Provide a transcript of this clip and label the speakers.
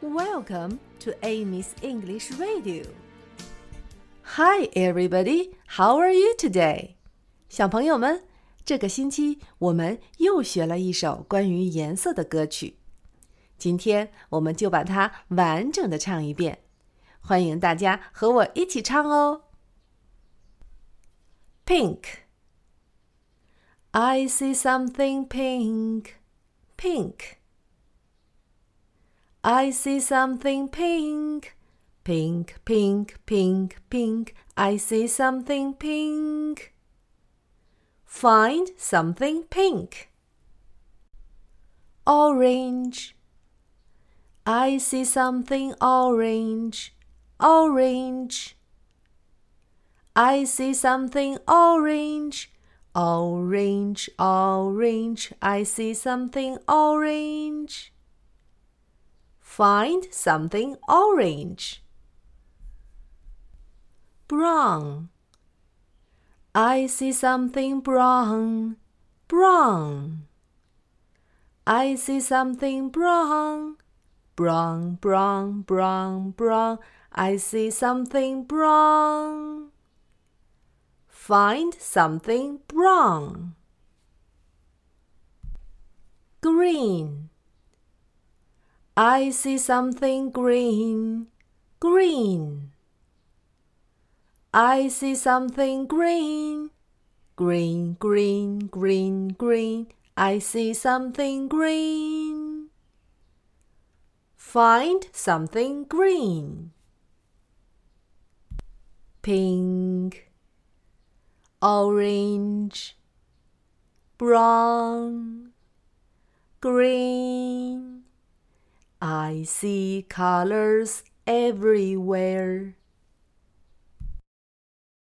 Speaker 1: Welcome to Amy's English Radio. Hi, everybody. How are you today? 小朋友们，这个星期我们又学了一首关于颜色的歌曲。今天我们就把它完整的唱一遍，欢迎大家和我一起唱哦。Pink. I see something pink, pink. I see something pink, pink, pink, pink, pink. I see something pink. Find something pink. Orange. I see something orange, orange. I see something orange, orange, orange. I see something orange. Find something orange. Brown. I see something brown, brown. I see something brown, brown, brown, brown, brown. I see something brown. Find something brown. Green. I see something green, green. I see something green, green, green, green, green. I see something green. Find something green. Pink, orange, brown, green. I see colors everywhere.